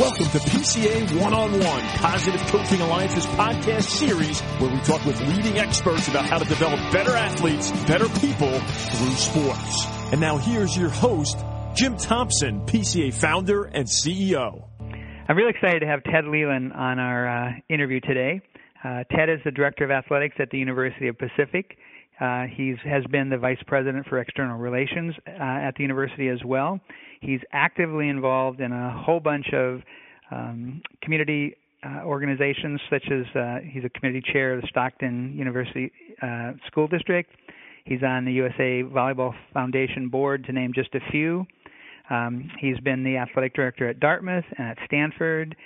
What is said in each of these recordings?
Welcome to PCA One on One, Positive Coaching Alliance's podcast series where we talk with leading experts about how to develop better athletes, better people through sports. And now here's your host, Jim Thompson, PCA founder and CEO. I'm really excited to have Ted Leland on our uh, interview today. Uh, Ted is the director of athletics at the University of Pacific. Uh, he has been the vice president for external relations uh, at the university as well. He's actively involved in a whole bunch of um, community uh, organizations, such as uh, he's a community chair of the Stockton Unified uh, School District. He's on the USA Volleyball Foundation board, to name just a few. Um, he's been the athletic director at Dartmouth and at Stanford,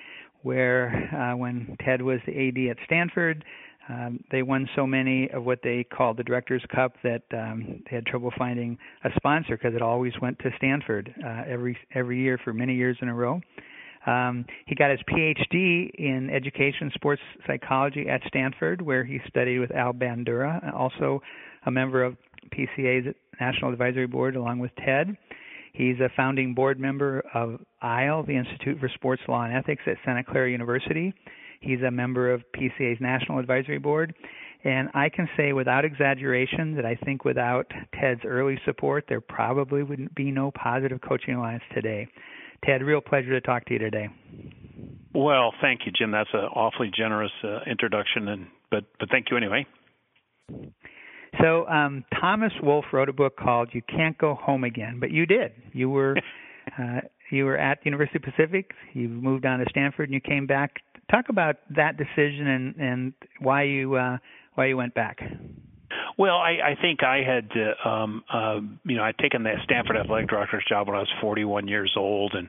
where uh, when Ted was the AD at Stanford, um, they won so many of what they called the Directors Cup that um, they had trouble finding a sponsor because it always went to Stanford uh, every every year for many years in a row. Um, he got his PhD in education sports psychology at Stanford, where he studied with Al Bandura, also a member of PCA's National Advisory Board, along with Ted. He's a founding board member of ISLE, the Institute for Sports Law and Ethics at Santa Clara University. He's a member of PCA's National Advisory Board. And I can say without exaggeration that I think without Ted's early support, there probably wouldn't be no positive coaching alliance today. Ted, real pleasure to talk to you today. Well, thank you, Jim. That's an awfully generous uh, introduction, and but but thank you anyway. So um, Thomas Wolfe wrote a book called "You Can't Go Home Again," but you did. You were uh, you were at the University of Pacific. You moved on to Stanford, and you came back. Talk about that decision and and why you uh, why you went back. Well, I, I think I had, uh, um, uh, you know, I'd taken the Stanford athletic director's job when I was 41 years old, and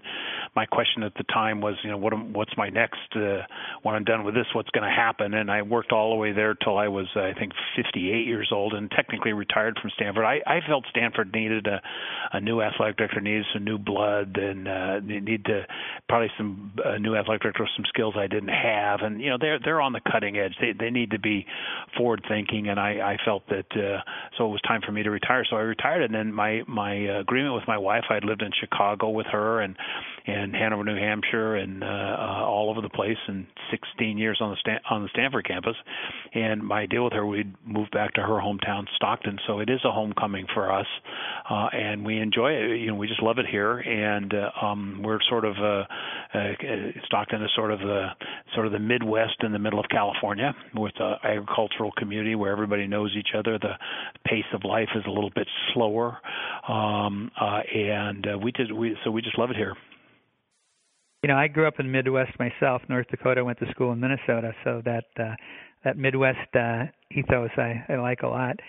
my question at the time was, you know, what what's my next? Uh, when I'm done with this, what's going to happen? And I worked all the way there till I was, I think, 58 years old, and technically retired from Stanford. I, I felt Stanford needed a, a new athletic director, needed some new blood, and uh, need to probably some uh, new athletic director with some skills I didn't have, and you know, they're they're on the cutting edge. They they need to be forward thinking, and I I felt that uh, so it was time for me to retire. So I retired, and then my my agreement with my wife. I had lived in Chicago with her, and and Hanover, New Hampshire, and uh, uh, all over the place, and 16 years on the Stan- on the Stanford campus. And my deal with her, we'd move back to her hometown, Stockton. So it is a homecoming for us, uh, and we enjoy it. You know, we just love it here, and uh, um, we're sort of uh, uh, Stockton is sort of the sort of the Midwest in the middle of California, with an agricultural community where everybody knows each other. The pace of life is a little bit slower, um, uh, and uh, we just we so we just love it here you know, I grew up in the Midwest myself, North Dakota. Went to school in Minnesota, so that uh, that Midwest uh, ethos I, I like a lot.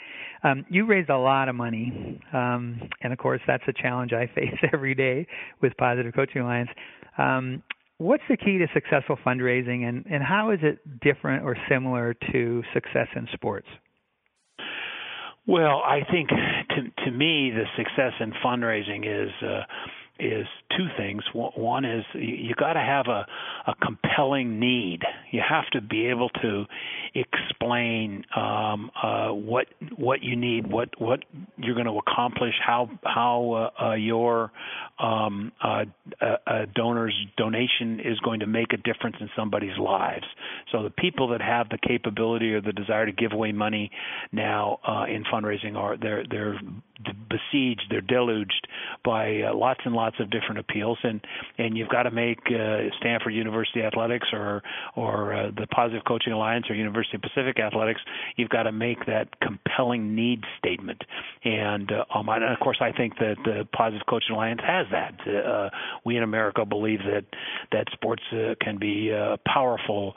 Um, you raised a lot of money, um, and of course that's a challenge I face every day with Positive Coaching Alliance. Um, what's the key to successful fundraising, and, and how is it different or similar to success in sports? Well, I think to to me the success in fundraising is. Uh, is two things. One is you got to have a, a compelling need. You have to be able to explain um, uh, what what you need, what what you're going to accomplish, how how uh, uh, your um, uh, uh, donor's donation is going to make a difference in somebody's lives. So the people that have the capability or the desire to give away money now uh, in fundraising are they're they're besieged, they're deluged by uh, lots and lots of different appeals, and and you've got to make uh, Stanford University Athletics or or uh, the Positive Coaching Alliance or University of Pacific Athletics, you've got to make that compelling need statement, and uh, um, and of course I think that the Positive Coaching Alliance has that. Uh, we in America believe that that sports uh, can be a powerful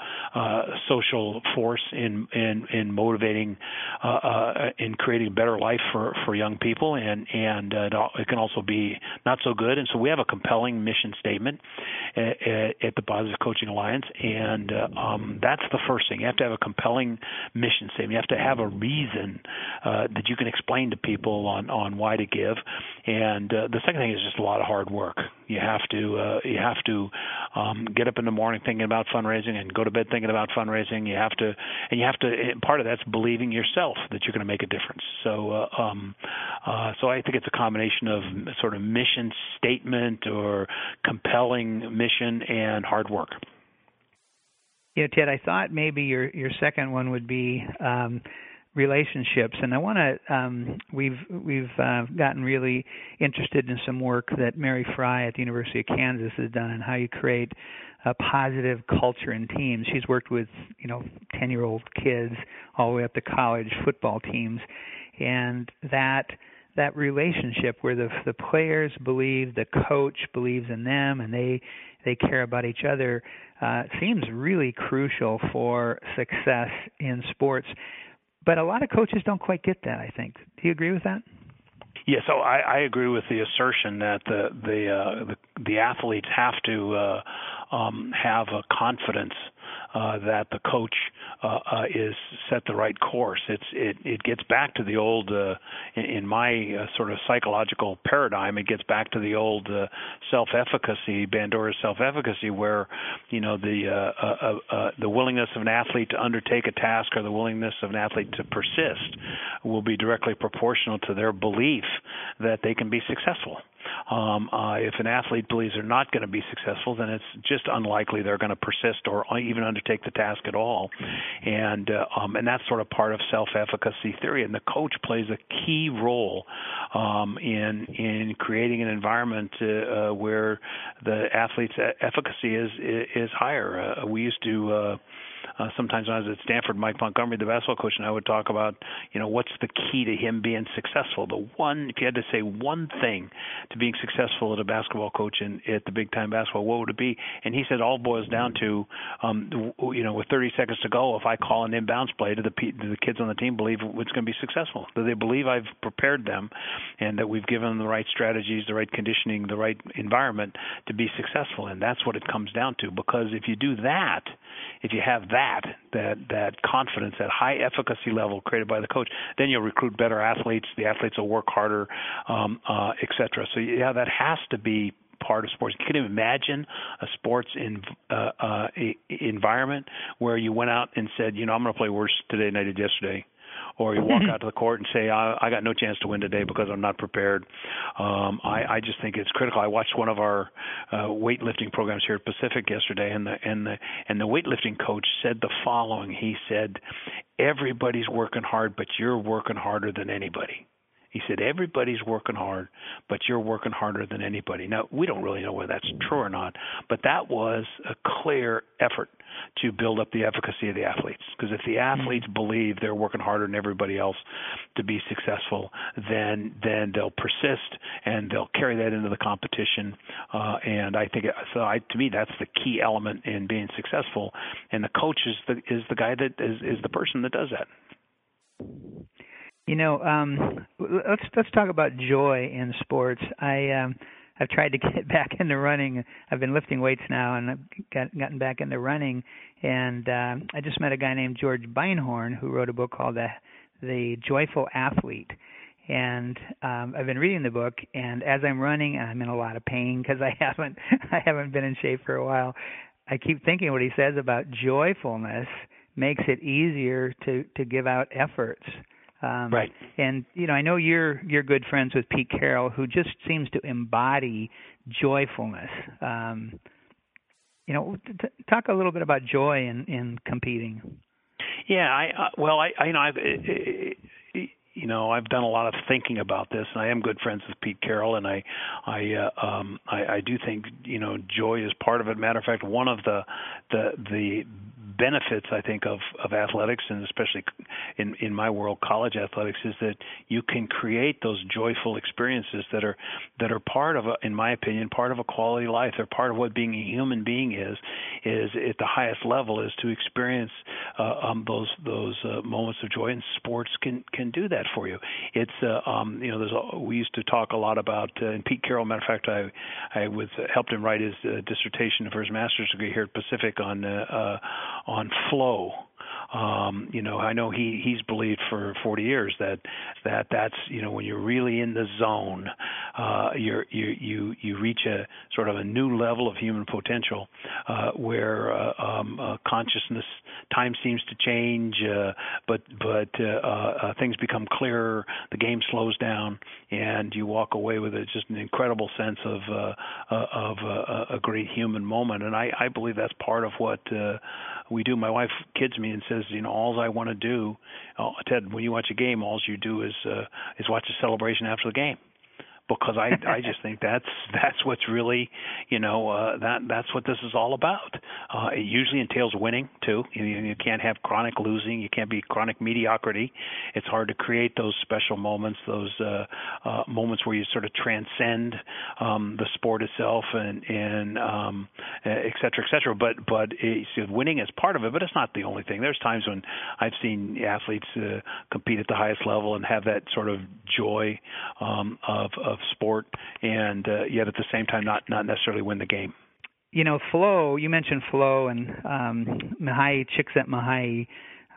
social force in in in motivating in creating a better life for for young people people, and and uh, it can also be not so good. And so we have a compelling mission statement at, at the Positive Coaching Alliance, and uh, um, that's the first thing. You have to have a compelling mission statement. You have to have a reason uh, that you can explain to people on on why to give. And uh, the second thing is just a lot of hard work. You have to uh, you have to um, get up in the morning thinking about fundraising and go to bed thinking about fundraising. You have to and you have to. Part of that's believing yourself that you're going to make a difference. So uh, um, uh, so I think it's a combination of sort of mission statement or compelling mission and hard work. Know, Ted, I thought maybe your your second one would be um, relationships, and I want to. Um, we've we've uh, gotten really interested in some work that Mary Fry at the University of Kansas has done on how you create a positive culture in teams. She's worked with you know ten year old kids all the way up to college football teams, and that that relationship where the the players believe the coach believes in them and they they care about each other uh, seems really crucial for success in sports. But a lot of coaches don't quite get that. I think. Do you agree with that? Yeah, so I, I agree with the assertion that the the uh, the, the athletes have to uh, um, have a confidence uh, that the coach uh, uh, is set the right course. It's it it gets back to the old uh, in, in my uh, sort of psychological paradigm. It gets back to the old uh, self-efficacy, Bandura's self-efficacy, where you know the uh, uh, uh, uh, the willingness of an athlete to undertake a task or the willingness of an athlete to persist will be directly proportional to their belief that they can be successful. Um, uh, if an athlete believes they're not going to be successful, then it's just unlikely they're going to persist or even undertake the task at all. And uh, um, and that's sort of part of self-efficacy theory. And the coach plays a key role um, in in creating an environment uh, uh, where the athlete's efficacy is is higher. Uh, we used to. Uh, sometimes when I was at Stanford, Mike Montgomery, the basketball coach, and I would talk about, you know, what's the key to him being successful. The one, if you had to say one thing to being successful as a basketball coach in at the big time basketball, what would it be? And he said all boils down to, um, you know, with 30 seconds to go, if I call an inbounds play, do the do the kids on the team believe it's going to be successful? Do they believe I've prepared them, and that we've given them the right strategies, the right conditioning, the right environment to be successful? And that's what it comes down to. Because if you do that, if you have that that that confidence, that high efficacy level created by the coach, then you'll recruit better athletes. The athletes will work harder, um, uh, et cetera. So yeah, that has to be part of sports. You can imagine a sports in, uh, uh, environment where you went out and said, you know, I'm going to play worse today than I did yesterday or you walk out to the court and say, I, I got no chance to win today because I'm not prepared. Um, I, I just think it's critical. I watched one of our uh, weightlifting programs here at Pacific yesterday, and the and the and the weightlifting coach said the following. He said, "Everybody's working hard, but you're working harder than anybody." He said, Everybody's working hard, but you're working harder than anybody. Now, we don't really know whether that's true or not, but that was a clear effort to build up the efficacy of the athletes. Because if the mm-hmm. athletes believe they're working harder than everybody else to be successful, then then they'll persist and they'll carry that into the competition. Uh, and I think so. I, to me, that's the key element in being successful. And the coach is the is the guy that is is the person that does that. You know, um, let's let's talk about joy in sports. I um, I've tried to get back into running. I've been lifting weights now, and I've got, gotten back into running. And uh, I just met a guy named George Beinhorn who wrote a book called the the Joyful Athlete. And um, I've been reading the book, and as I'm running, and I'm in a lot of pain because I haven't I haven't been in shape for a while. I keep thinking what he says about joyfulness makes it easier to to give out efforts um, right. And you know, I know you're you're good friends with Pete Carroll, who just seems to embody joyfulness. Um, you know, t- talk a little bit about joy in in competing. Yeah, I uh, well, I, I you know, I've it, it, you know, I've done a lot of thinking about this, and I am good friends with Pete Carroll, and I, I, uh, um, I, I do think you know joy is part of it. Matter of fact, one of the the the benefits I think of of athletics and especially in in my world college athletics is that you can create those joyful experiences that are that are part of a, in my opinion part of a quality life. They're part of what being a human being is is at the highest level is to experience uh, um, those those uh, moments of joy. And sports can can do that for you. It's uh, um, you know there's a, we used to talk a lot about uh, and Pete Carroll matter of fact I I was helped him write his uh, dissertation for his master's degree here at Pacific on uh, uh, on flow Um, you know, I know he he's believed for 40 years that that that's you know when you're really in the zone, uh, you're you you you reach a sort of a new level of human potential uh, where uh, um, uh, consciousness time seems to change, uh, but but uh, uh, things become clearer. The game slows down, and you walk away with a, just an incredible sense of uh, uh, of uh, a great human moment. And I, I believe that's part of what uh, we do. My wife kids me and says, you know, all I want to do, uh, Ted, when you watch a game, all you do is uh, is watch a celebration after the game because I I just think that's that's what's really you know uh, that that's what this is all about. Uh, it usually entails winning too. You, you can't have chronic losing. You can't be chronic mediocrity. It's hard to create those special moments, those uh, uh, moments where you sort of transcend um, the sport itself and and um, et cetera, et cetera. But but it, winning is part of it, but it's not the only thing. There's times when I've seen athletes uh, compete at the highest level and have that sort of joy um, of of of sport, and uh, yet at the same time not not necessarily win the game. You know, flow. You mentioned flow, and um, Mihaly Csikszentmihalyi,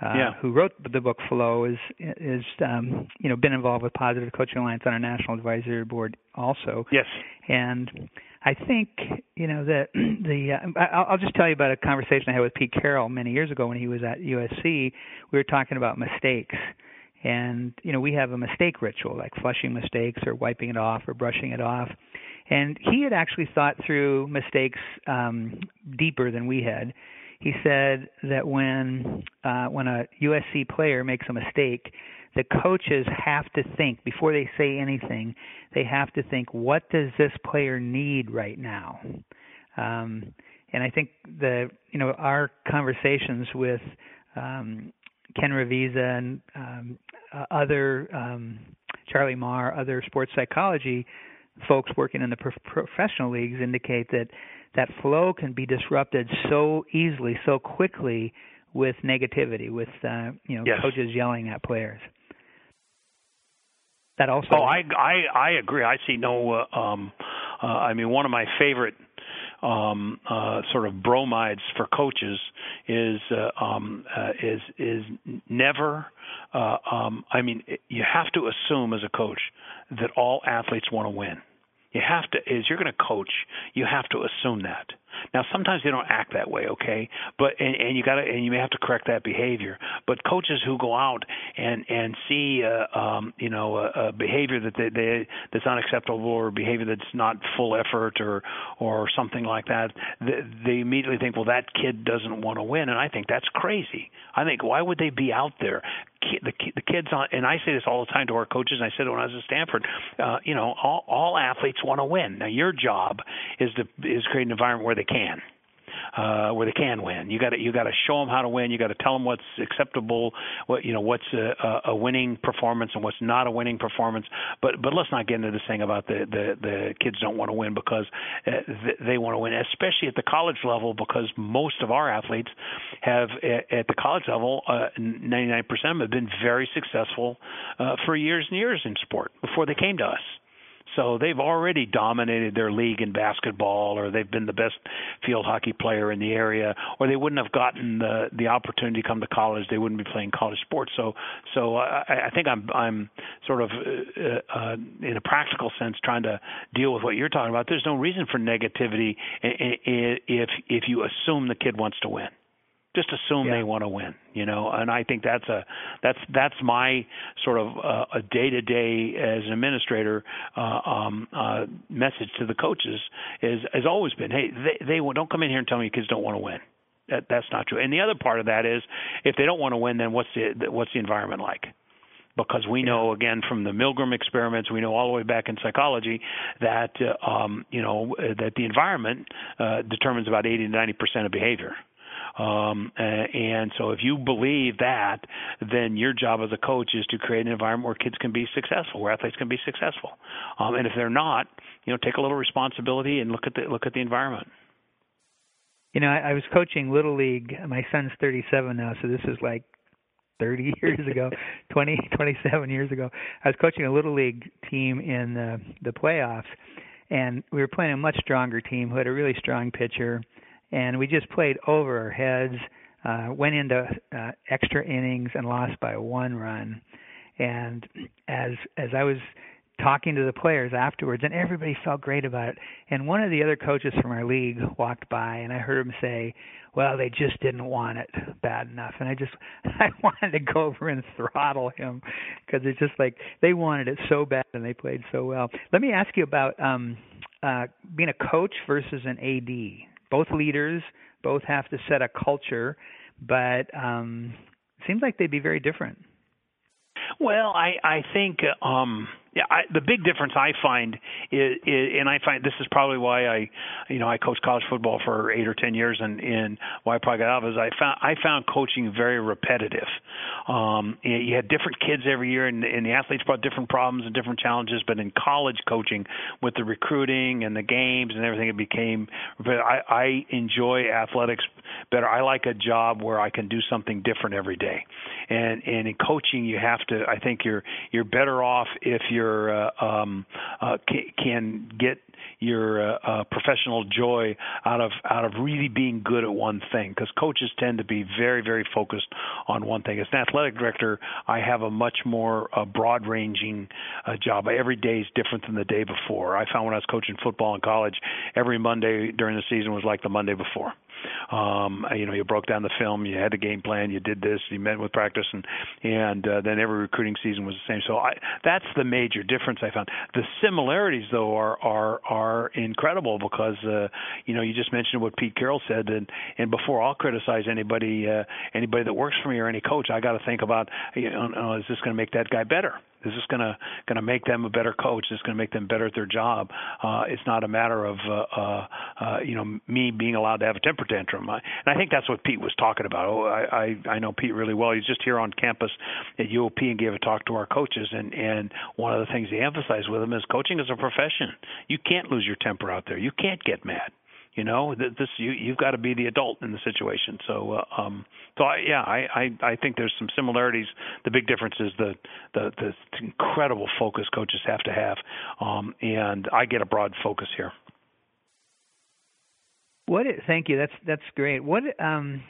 uh, yeah. who wrote the book Flow, is is um, you know been involved with Positive Coaching Alliance on our national advisory board also. Yes, and I think you know that the uh, I'll just tell you about a conversation I had with Pete Carroll many years ago when he was at USC. We were talking about mistakes and you know we have a mistake ritual like flushing mistakes or wiping it off or brushing it off. And he had actually thought through mistakes um deeper than we had. He said that when uh when a USC player makes a mistake the coaches have to think before they say anything they have to think what does this player need right now? Um and i think the you know our conversations with um Ken Ravizza and um, uh, other um, Charlie Maher, other sports psychology folks working in the pro- professional leagues indicate that that flow can be disrupted so easily, so quickly with negativity, with uh, you know yes. coaches yelling at players. That also. Oh, I I I agree. I see no. Uh, um, uh, I mean, one of my favorite um, uh, sort of bromides for coaches is uh, um, uh, is is never. Uh, um, I mean, you have to assume as a coach that all athletes want to win. You have to, as you're going to coach, you have to assume that. Now, sometimes they don't act that way, okay? But and, and you got to and you may have to correct that behavior. But coaches who go out and and see, uh, um, you know, a, a behavior that they, they that's unacceptable or behavior that's not full effort or or something like that, they, they immediately think, well, that kid doesn't want to win, and I think that's crazy. I think why would they be out there? The the kids on, and I say this all the time to our coaches, and I said it when I was at Stanford. Uh, you know, all all athletes want to win. Now, your job is to is create an environment where they can uh, where they can win. You got to you got to show them how to win. You got to tell them what's acceptable, what you know what's a, a winning performance and what's not a winning performance. But but let's not get into this thing about the the, the kids don't want to win because uh, they want to win, especially at the college level because most of our athletes have at, at the college level, uh, 99% of them have been very successful uh, for years and years in sport before they came to us. So they've already dominated their league in basketball, or they've been the best field hockey player in the area, or they wouldn't have gotten the the opportunity to come to college. They wouldn't be playing college sports. So, so I, I think I'm I'm sort of uh, uh, in a practical sense trying to deal with what you're talking about. There's no reason for negativity if if you assume the kid wants to win just assume yeah. they want to win you know? And i think that's a that's that's my sort of uh, a day to day as an administrator uh, um uh message to the coaches is has always been hey they they don't come in here and tell me kids don't want to win. That that's not true. And the other part of that is if they don't want to win then what's the what's the environment like? Because we know again from the Milgram experiments, we know all the way back in psychology that uh, um, you know that the environment uh, determines about 80 to 90 percent of behavior. Um, and so if you believe that, then your job as a coach is to create an environment where kids can be successful, where athletes can be successful. Um, and if they're not, you know, take a little responsibility and look at the look at the environment. You know, I, I was coaching little league. My son's 37 now, so this is like 30 years ago, 20, 27 years ago. I was coaching a little league team in the the playoffs, and we were playing a much stronger team who had a really strong pitcher and we just played over our heads. uh, went into uh, extra innings and lost by one run. And as as I was talking to the players afterwards, and everybody felt great about it. And one of the other coaches from our league walked by, and I heard him say, "Well, they just didn't want it bad enough." And I just I wanted to go over and throttle him because it's just like they wanted it so bad and they played so well. Let me ask you about um, uh, being a coach versus an AD. Both leaders, both have to set a culture, but um, seems like they'd be very different. Well, I I think um yeah, I, the big difference I find is, is, and I find this is probably why I, you know, I coached college football for eight or ten years, and, and why I probably got out of is I found I found coaching very repetitive. Um, you had different kids every year, and, and the athletes brought different problems and different challenges. But in college coaching, with the recruiting and the games and everything, it became. I, I enjoy athletics better. I like a job where I can do something different every day, and and in coaching, you have to. I think you're you're better off if you're your uh, um, uh, can get your uh, uh, professional joy out of out of really being good at one thing because coaches tend to be very very focused on one thing. As an athletic director i have a much more uh, broad ranging uh, job. Every day is different than the day before. I found when i was coaching football in college every monday during the season was like the monday before um, you know, you broke down the film, you had the game plan, you did this, you met with practice, and and uh, then every recruiting season was the same. So I, that's the major difference I found. The similarities, though, are are are incredible because uh, you know you just mentioned what Pete Carroll said, and and before I'll criticize anybody uh, anybody that works for me or any coach, I got to think about you know, is this going to make that guy better? Is this going to make them a better coach? Is this to make them better at their job? Uh, it's not a matter of uh, uh, uh, you know me being allowed to have a temper tantrum. I, and I think that's what Pete was talking about. Oh, I, I I know Pete really well. He's just here on campus at UOP and gave a talk to our coaches. And and one of the things he emphasized with them is coaching is a profession. You can't lose your temper out there. You can't get mad you know this you you've got to be the adult in the situation. So uh, um so I, yeah I, I i think there's some similarities. The big difference is the the the incredible focus coaches have to have. Um and i get a broad focus here. What thank you. That's that's great. What um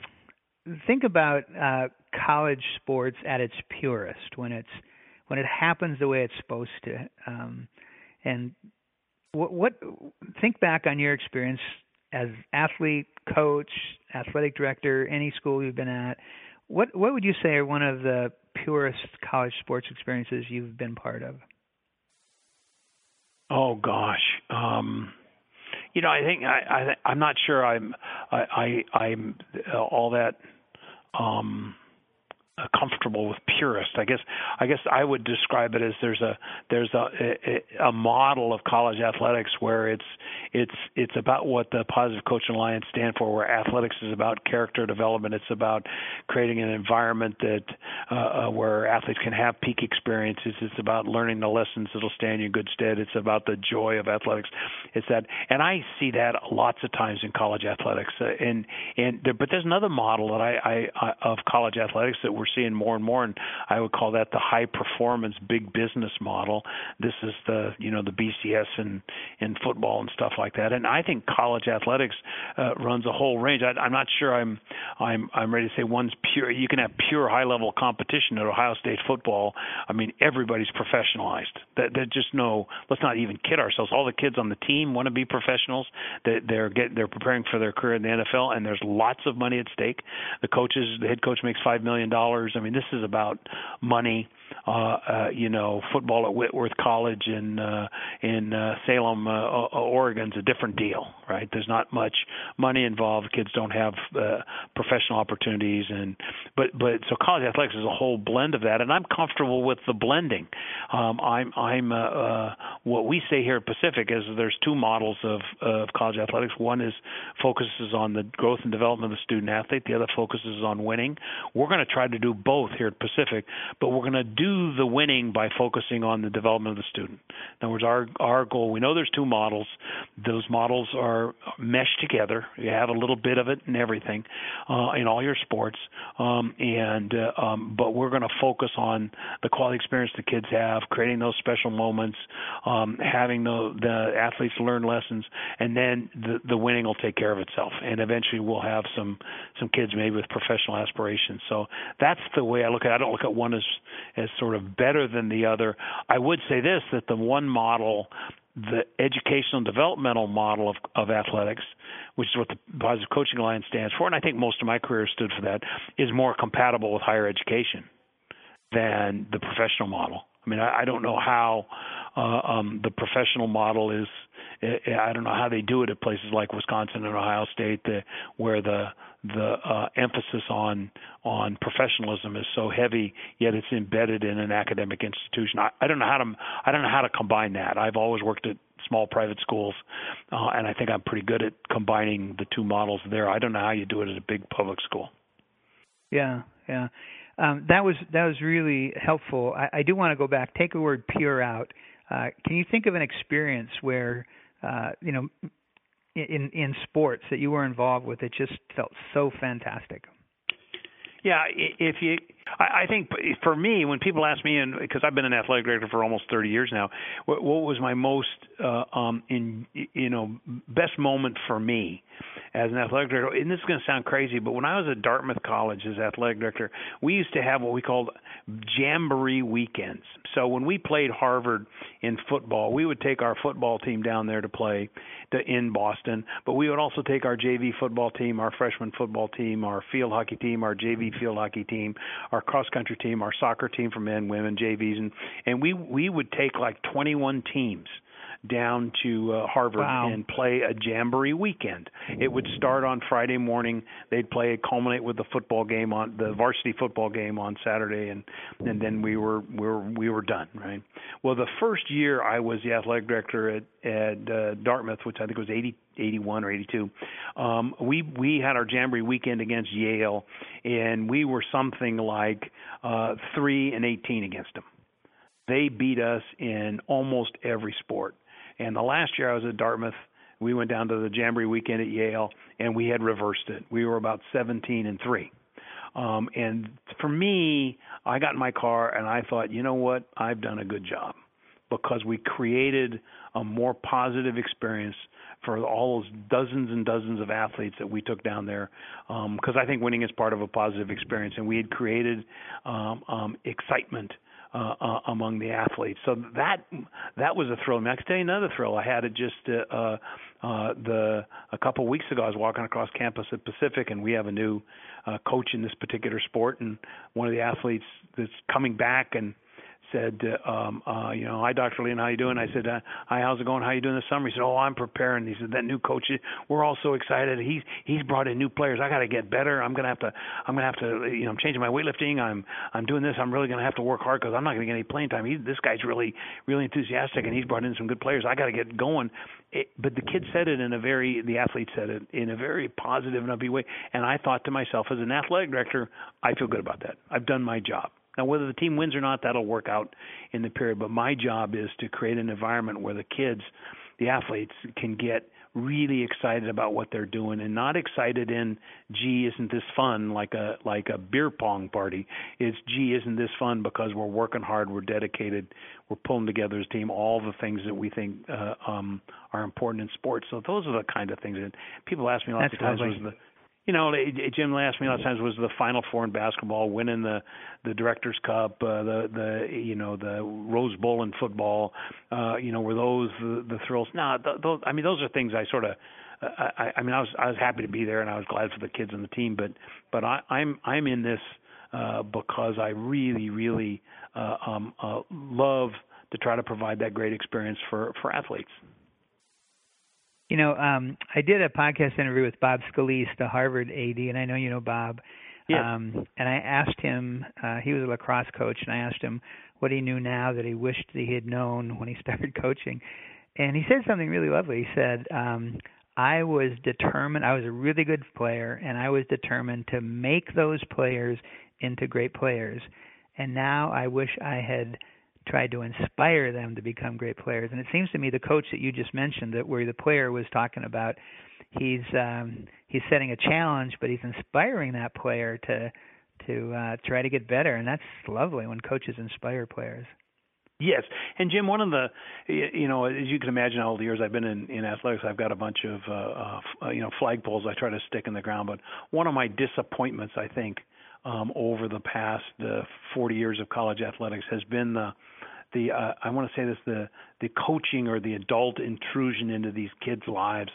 think about uh college sports at its purest when it's when it happens the way it's supposed to. Um and what, what think back on your experience as athlete, coach, athletic director, any school you've been at, what what would you say are one of the purest college sports experiences you've been part of? Oh gosh. Um you know, I think I, I I'm not sure I'm I, I I'm all that um comfortable with purist. I guess I guess I would describe it as there's a there's a a model of college athletics where it's it's it's about what the Positive Coaching Alliance stand for, where athletics is about character development. It's about creating an environment that uh, uh, where athletes can have peak experiences. It's about learning the lessons that'll stand you in good stead. It's about the joy of athletics. It's that, and I see that lots of times in college athletics. Uh, and and there, but there's another model that I, I, I of college athletics that we're seeing more and more, and I would call that the high performance big business model. This is the you know the BCS and in football and stuff like that. And I think college athletics uh, runs a whole range. I, I'm not sure I'm I'm I'm ready to say one's pure. You can have pure high level competition at Ohio State football. I mean everybody's professionalized. That that just no. Let's not even kid ourselves. All the kids on the team want to be professionals. That they're get they're preparing for their career in the NFL, and there's lots of money at stake. The coaches, the head coach makes five million dollars. I mean this is about money uh, uh, you know, football at Whitworth College in uh, in uh, Salem, uh, Oregon's a different deal, right? There's not much money involved. Kids don't have uh, professional opportunities, and but but so college athletics is a whole blend of that, and I'm comfortable with the blending. Um, I'm I'm uh, uh, what we say here at Pacific is there's two models of of college athletics. One is focuses on the growth and development of the student athlete. The other focuses on winning. We're going to try to do both here at Pacific, but we're going to do the winning by focusing on the development of the student. In other words, our our goal. We know there's two models. Those models are meshed together. You have a little bit of it in everything, uh, in all your sports, um, and uh, um, but we're going to focus on the quality experience the kids have, creating those special moments, um, having the the athletes learn lessons, and then the the winning will take care of itself. And eventually, we'll have some some kids maybe with professional aspirations. So that's the way I look at. it. I don't look at one as as sort of better than the other. I would say this that the one model the educational developmental model of, of athletics, which is what the Positive Coaching Alliance stands for, and I think most of my career stood for that, is more compatible with higher education than the professional model. I mean, I, I don't know how uh, um, the professional model is. I don't know how they do it at places like Wisconsin and Ohio State, the, where the the uh, emphasis on on professionalism is so heavy, yet it's embedded in an academic institution. I, I don't know how to I don't know how to combine that. I've always worked at small private schools, uh, and I think I'm pretty good at combining the two models there. I don't know how you do it at a big public school. Yeah, yeah. Um, that was that was really helpful. I, I do want to go back. Take the word pure out. Uh, can you think of an experience where uh, you know in in sports that you were involved with it just felt so fantastic? Yeah, if you, I, I think for me, when people ask me, and because I've been an athletic director for almost 30 years now, what, what was my most, uh, um, in you know, best moment for me as an athletic director? And this is going to sound crazy, but when I was at Dartmouth College as athletic director, we used to have what we called jamboree weekends. So when we played Harvard in football, we would take our football team down there to play to, in Boston, but we would also take our JV football team, our freshman football team, our field hockey team, our JV field hockey team, our cross country team, our soccer team for men, women, JVs, and and we we would take like 21 teams down to uh, Harvard wow. and play a jamboree weekend. It would start on Friday morning. They'd play culminate with the football game on the varsity football game on Saturday, and and then we were we were we were done. Right. Well, the first year I was the athletic director at at uh, Dartmouth, which I think was 80, 81 or 82. Um, we we had our jamboree weekend against Yale, and we were something like uh, three and 18 against them. They beat us in almost every sport. And the last year I was at Dartmouth, we went down to the Jamboree weekend at Yale, and we had reversed it. We were about 17 and three. Um, and for me, I got in my car and I thought, you know what, I've done a good job because we created a more positive experience for all those dozens and dozens of athletes that we took down there because um, I think winning is part of a positive experience and we had created um, um, excitement uh, uh, among the athletes. So that that was a thrill. Tell you another thrill. I had it just uh, uh, the a couple weeks ago. I was walking across campus at Pacific, and we have a new uh, coach in this particular sport, and one of the athletes that's coming back and said, um, uh, you know, hi, Dr. Leland, how you doing? I said, uh, hi, how's it going? How you doing this summer? He said, oh, I'm preparing. He said, that new coach, we're all so excited. He's he's brought in new players. I got to get better. I'm gonna have to, I'm gonna have to, you know, I'm changing my weightlifting. I'm I'm doing this. I'm really gonna have to work hard because I'm not gonna get any playing time. He, this guy's really really enthusiastic and he's brought in some good players. I got to get going. It, but the kid said it in a very, the athlete said it in a very positive and upbeat way. And I thought to myself, as an athletic director, I feel good about that. I've done my job. Now, whether the team wins or not, that'll work out in the period. But my job is to create an environment where the kids, the athletes, can get really excited about what they're doing and not excited in gee isn't this fun like a like a beer pong party it's gee isn't this fun because we're working hard we're dedicated we're pulling together as a team all the things that we think uh, um are important in sports so those are the kind of things that people ask me lots That's of times lovely. was the you know, Jim asked me a lot of times was the Final Four in basketball, winning the the Directors Cup, uh, the the you know the Rose Bowl in football. Uh, you know, were those the, the thrills? No, th- those, I mean those are things I sort of. I, I mean, I was I was happy to be there, and I was glad for the kids on the team. But but I, I'm I'm in this uh, because I really really uh, um, uh, love to try to provide that great experience for for athletes. You know, um, I did a podcast interview with Bob Scalise, the Harvard AD, and I know you know Bob. Yeah. Um, and I asked him, uh, he was a lacrosse coach, and I asked him what he knew now that he wished that he had known when he started coaching. And he said something really lovely. He said, um, I was determined, I was a really good player, and I was determined to make those players into great players. and now I wish I had tried to inspire them to become great players. And it seems to me the coach that you just mentioned, that where the player was talking about, he's um, he's setting a challenge, but he's inspiring that player to to uh, try to get better, and that's lovely when coaches inspire players. Yes, and Jim, one of the, you know, as you can imagine, all the years I've been in, in athletics, I've got a bunch of, uh, uh, you know, flagpoles I try to stick in the ground. But one of my disappointments, I think, um, over the past uh, 40 years of college athletics has been the, the, uh, I want to say this, the, the coaching or the adult intrusion into these kids' lives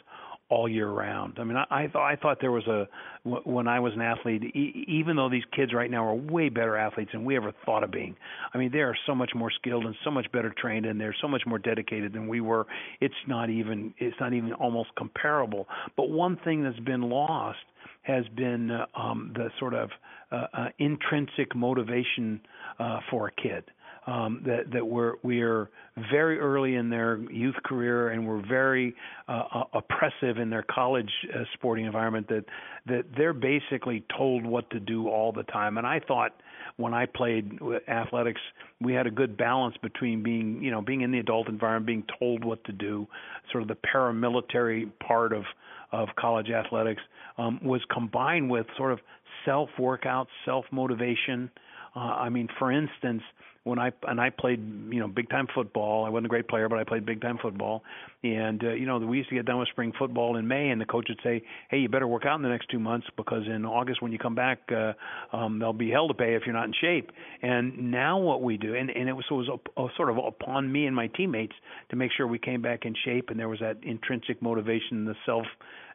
all year round. I mean, I, I thought I thought there was a when I was an athlete, e- even though these kids right now are way better athletes than we ever thought of being. I mean, they are so much more skilled and so much better trained, and they're so much more dedicated than we were. It's not even it's not even almost comparable. But one thing that's been lost has been uh, um, the sort of uh, uh, intrinsic motivation uh, for a kid. Um, that that we're we're very early in their youth career and we're very uh, uh, oppressive in their college uh, sporting environment that that they're basically told what to do all the time. And I thought when I played athletics we had a good balance between being you know being in the adult environment being told what to do sort of the paramilitary part of of college athletics um, was combined with sort of self workout self motivation uh, I mean for instance when I and I played you know big time football. I wasn't a great player, but I played big time football. And uh, you know we used to get done with spring football in May, and the coach would say, "Hey, you better work out in the next two months because in August when you come back, uh, um, there'll be hell to pay if you're not in shape." And now what we do, and and it was, it was a, a sort of upon me and my teammates to make sure we came back in shape, and there was that intrinsic motivation, the self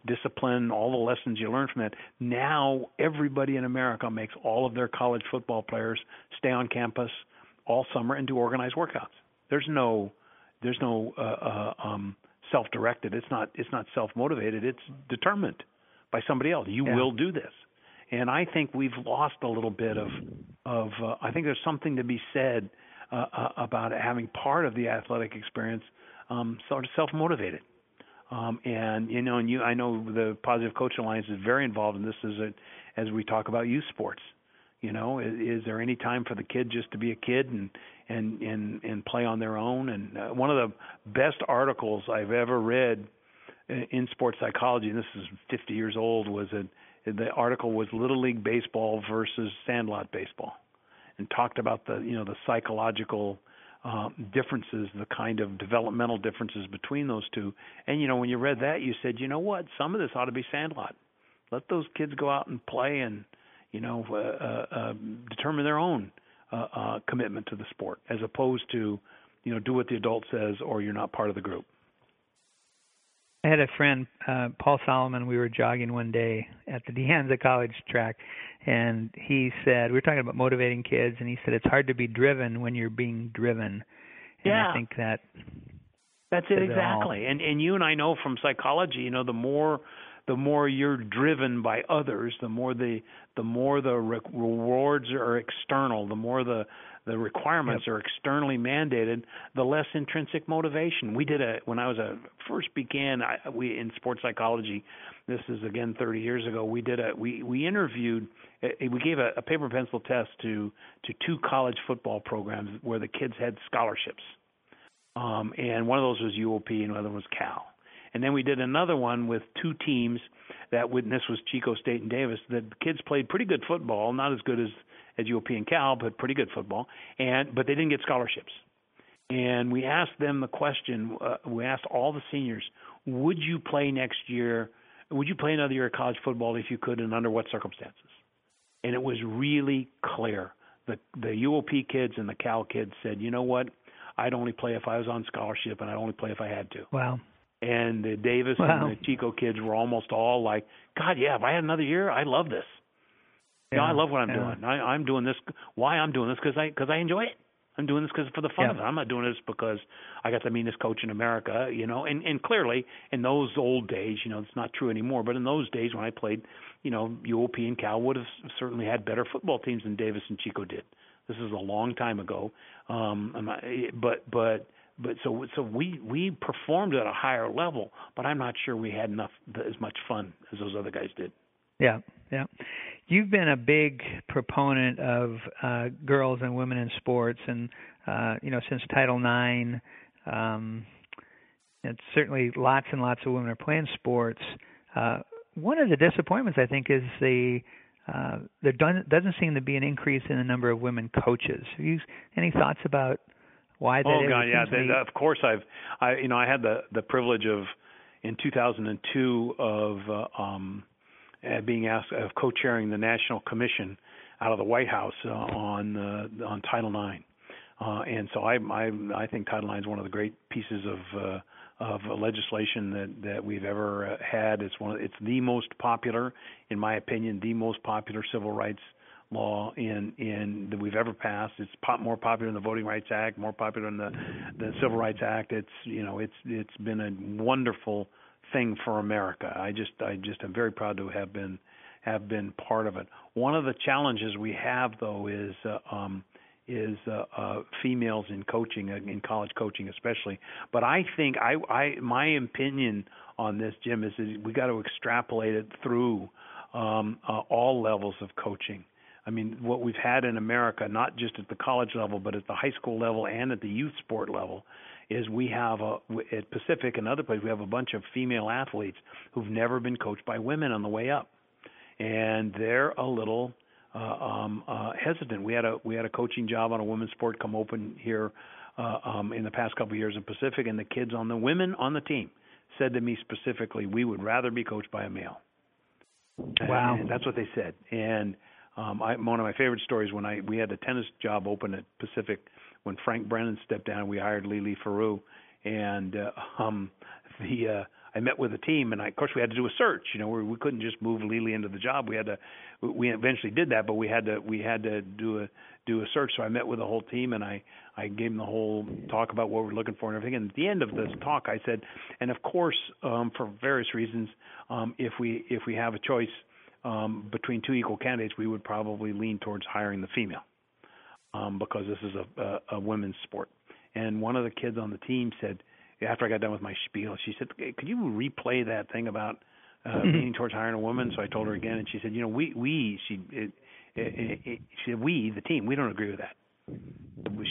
discipline, all the lessons you learn from that. Now everybody in America makes all of their college football players stay on campus all summer and do organized workouts. There's no there's no uh, uh, um, self-directed. It's not it's not self-motivated. It's determined by somebody else. You yeah. will do this. And I think we've lost a little bit of of. Uh, I think there's something to be said uh, uh, about having part of the athletic experience um, sort of self-motivated. Um, and you know, and you, I know the Positive Coach Alliance is very involved in this as a, as we talk about youth sports. You know, is, is there any time for the kid just to be a kid and and and and play on their own? And uh, one of the best articles I've ever read in sports psychology, and this is 50 years old, was a the article was Little League baseball versus Sandlot baseball, and talked about the you know the psychological uh, differences, the kind of developmental differences between those two. And you know, when you read that, you said, you know what, some of this ought to be Sandlot. Let those kids go out and play and you know, uh, uh, uh, determine their own uh, uh, commitment to the sport, as opposed to, you know, do what the adult says or you're not part of the group. I had a friend, uh, Paul Solomon. We were jogging one day at the De Anza College track, and he said we were talking about motivating kids, and he said it's hard to be driven when you're being driven. And yeah. I think that that's it exactly. It and and you and I know from psychology, you know, the more the more you're driven by others, the more the the more the re- rewards are external, the more the the requirements yep. are externally mandated, the less intrinsic motivation. We did a when I was a first began I, we in sports psychology. This is again 30 years ago. We did a we we interviewed we gave a, a paper pencil test to to two college football programs where the kids had scholarships. Um, and one of those was UOP and the other was Cal. And then we did another one with two teams that and this was Chico State and Davis. The kids played pretty good football, not as good as as UOP and Cal, but pretty good football. And but they didn't get scholarships. And we asked them the question. Uh, we asked all the seniors, would you play next year? Would you play another year of college football if you could, and under what circumstances? And it was really clear. The the UOP kids and the Cal kids said, you know what? I'd only play if I was on scholarship, and I'd only play if I had to. Wow and the Davis wow. and the Chico kids were almost all like, God, yeah, if I had another year, I love this. Yeah, you know, I love what I'm yeah. doing. I, I'm doing this. Why I'm doing this? Because I because I enjoy it. I'm doing this because for the fun yeah. of it. I'm not doing this because I got the meanest coach in America. You know, and and clearly in those old days, you know, it's not true anymore. But in those days when I played, you know, UOP and Cal would have certainly had better football teams than Davis and Chico did. This is a long time ago. Um, but but but so so we we performed at a higher level, but I'm not sure we had enough as much fun as those other guys did. Yeah, Yeah. You've been a big proponent of uh, girls and women in sports, and uh, you know since Title IX, um, and certainly lots and lots of women are playing sports. Uh, one of the disappointments, I think, is the uh, there doesn't seem to be an increase in the number of women coaches. Have you any thoughts about why that oh? God, yeah. They, of course, I've, I, you know, I had the the privilege of in 2002 of uh, um, uh, being asked of co-chairing the national commission out of the White House uh, on uh, on Title IX. Uh, and so I, I I think Title IX is one of the great pieces of uh, of legislation that that we've ever uh, had. It's one of, it's the most popular, in my opinion, the most popular civil rights law in in that we've ever passed. It's more popular than the Voting Rights Act, more popular than the the Civil Rights Act. It's you know it's it's been a wonderful thing for America. I just I just am very proud to have been have been part of it. One of the challenges we have though is uh, um, is uh, uh, females in coaching, uh, in college coaching especially. But I think I, I my opinion on this, Jim, is that we got to extrapolate it through um, uh, all levels of coaching. I mean, what we've had in America, not just at the college level, but at the high school level and at the youth sport level, is we have a at Pacific and other places we have a bunch of female athletes who've never been coached by women on the way up, and they're a little uh, um, uh, hesitant. We had a we had a coaching job on a women's sport come open here uh, um, in the past couple of years in Pacific, and the kids on the women on the team said to me specifically, "We would rather be coached by a male." Wow, and that's what they said. And um, I, one of my favorite stories when I we had a tennis job open at Pacific when Frank Brennan stepped down, we hired Lele Forood, and uh, um, the uh, I met with the team, and I, of course we had to do a search. You know, we, we couldn't just move Lele into the job. We had to. We eventually did that, but we had to. We had to do a do a search. So I met with the whole team, and I I gave them the whole talk about what we're looking for and everything. And at the end of this talk, I said, and of course, um, for various reasons, um, if we if we have a choice um, between two equal candidates, we would probably lean towards hiring the female um, because this is a, a, a women's sport. And one of the kids on the team said, after I got done with my spiel, she said, "Could you replay that thing about uh, mm-hmm. leaning towards hiring a woman?" So I told her again, and she said, "You know, we we she it, it, it, she said we the team we don't agree with that."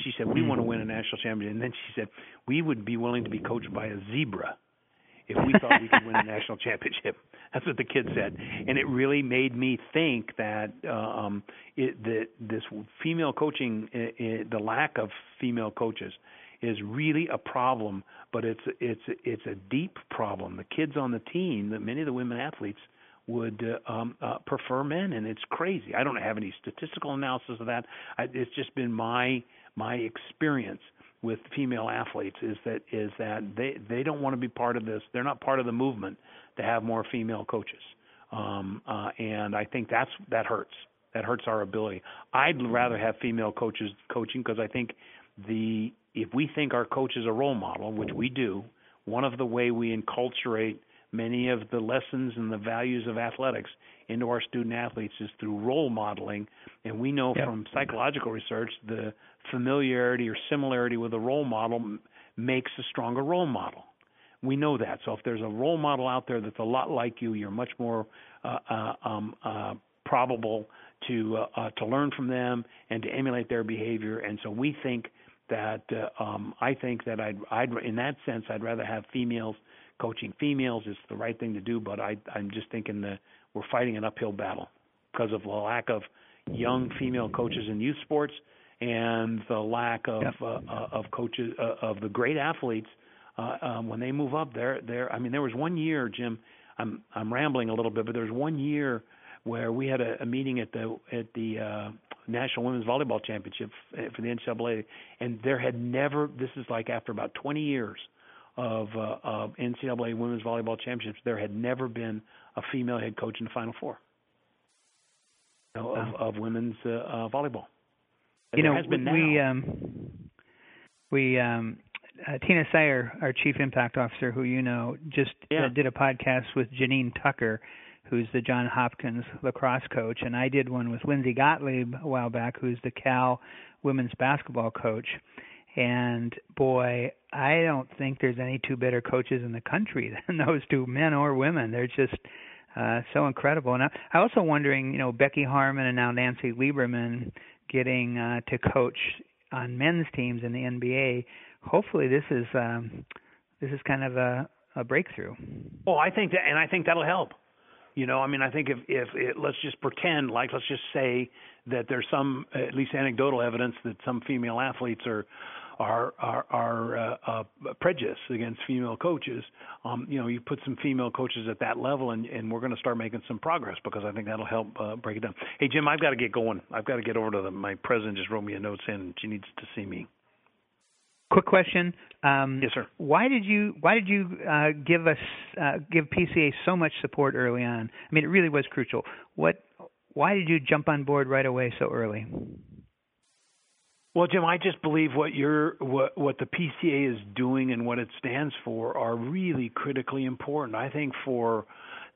She said we want to win a national championship, and then she said we would be willing to be coached by a zebra if we thought we could win a national championship. That's what the kid said, and it really made me think that uh, um, it, that this female coaching, it, it, the lack of female coaches, is really a problem. But it's it's it's a deep problem. The kids on the team, that many of the women athletes would uh, um, uh, prefer men, and it's crazy. I don't have any statistical analysis of that. I, it's just been my my experience with female athletes is that is that they they don't want to be part of this. They're not part of the movement to have more female coaches, um, uh, and I think that's that hurts. That hurts our ability. I'd rather have female coaches coaching because I think the if we think our coach is a role model, which we do, one of the way we enculturate many of the lessons and the values of athletics into our student athletes is through role modeling. And we know yep. from psychological research the familiarity or similarity with a role model makes a stronger role model. We know that. So if there's a role model out there that's a lot like you, you're much more uh, uh, um, uh, probable to uh, uh, to learn from them and to emulate their behavior. And so we think that uh, um, I think that I'd, I'd in that sense I'd rather have females coaching females. It's the right thing to do, but I, I'm just thinking that we're fighting an uphill battle because of the lack of young female coaches in youth sports and the lack of yep. uh, uh, of coaches uh, of the great athletes uh, um, when they move up. There, there. I mean, there was one year, Jim. I'm I'm rambling a little bit, but there was one year where we had a, a meeting at the at the uh, National Women's Volleyball Championship for the NCAA, and there had never. This is like after about 20 years of, uh, NCAA Women's Volleyball Championships, there had never been a female head coach in the Final Four you know, wow. of, of women's uh, uh, volleyball. you know, we um, we um, uh, Tina Syer, our chief impact officer, who you know, just uh, yeah. uh, did a podcast with Janine Tucker, who's the John Hopkins lacrosse coach, and I did one with Lindsay Gottlieb a while back, who's the Cal women's basketball coach. And boy, I don't think there's any two better coaches in the country than those two men or women. They're just uh, so incredible. And I, I also wondering, you know, Becky Hammon and now Nancy Lieberman getting uh, to coach on men's teams in the NBA. Hopefully, this is um, this is kind of a, a breakthrough. Oh, I think that, and I think that'll help. You know, I mean, I think if if it, let's just pretend, like let's just say that there's some at least anecdotal evidence that some female athletes are are are, are uh, uh, prejudiced against female coaches. Um, you know, you put some female coaches at that level, and, and we're going to start making some progress because I think that'll help uh, break it down. Hey, Jim, I've got to get going. I've got to get over to the, my president. Just wrote me a note saying she needs to see me. Quick question. Um, yes, sir. Why did you Why did you uh, give us uh, give PCA so much support early on? I mean, it really was crucial. What Why did you jump on board right away so early? Well, Jim, I just believe what you're what what the PCA is doing and what it stands for are really critically important. I think for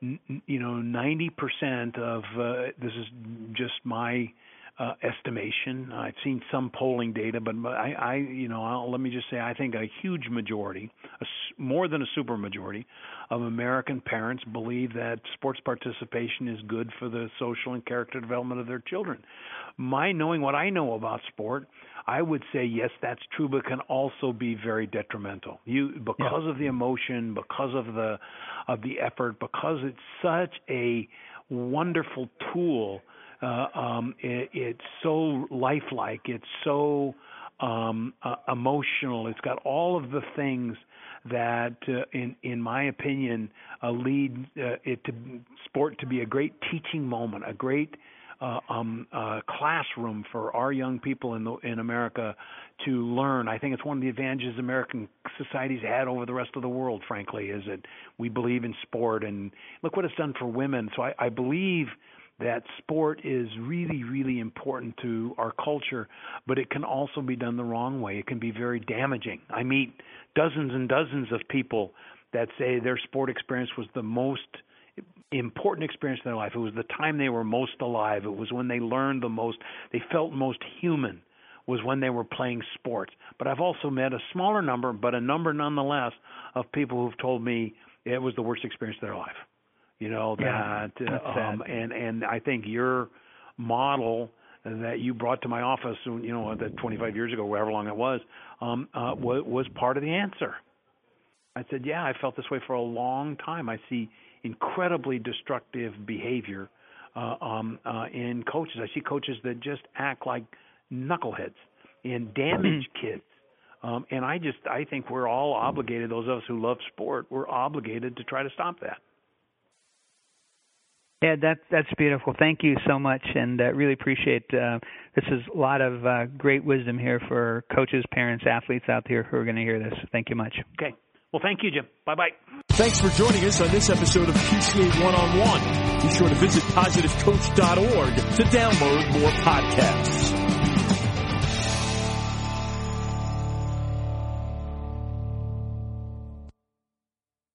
you know 90% of uh, this is just my uh, estimation. I've seen some polling data, but I, I you know, I'll, let me just say, I think a huge majority, a, more than a super majority, of American parents believe that sports participation is good for the social and character development of their children. My knowing what I know about sport, I would say yes, that's true, but can also be very detrimental. You because yeah. of the emotion, because of the of the effort, because it's such a wonderful tool uh, um, it, it's so lifelike. It's so um, uh, emotional. It's got all of the things that, uh, in in my opinion, uh, lead uh, it to sport to be a great teaching moment, a great uh, um, uh, classroom for our young people in the, in America to learn. I think it's one of the advantages American society's had over the rest of the world. Frankly, is that we believe in sport and look what it's done for women. So I, I believe that sport is really, really important to our culture, but it can also be done the wrong way. It can be very damaging. I meet dozens and dozens of people that say their sport experience was the most important experience in their life. It was the time they were most alive. It was when they learned the most, they felt most human was when they were playing sports. But I've also met a smaller number, but a number nonetheless, of people who've told me it was the worst experience of their life you know that yeah, um and and I think your model that you brought to my office you know that 25 years ago whatever long it was um uh was, was part of the answer. I said yeah I felt this way for a long time. I see incredibly destructive behavior uh um uh in coaches. I see coaches that just act like knuckleheads and damage kids. Um and I just I think we're all obligated those of us who love sport we're obligated to try to stop that yeah, that's that's beautiful. Thank you so much, and uh, really appreciate. Uh, this is a lot of uh, great wisdom here for coaches, parents, athletes out there who are going to hear this. Thank you much. Okay. Well, thank you, Jim. Bye bye. Thanks for joining us on this episode of PCA One on One. Be sure to visit positivecoach.org to download more podcasts.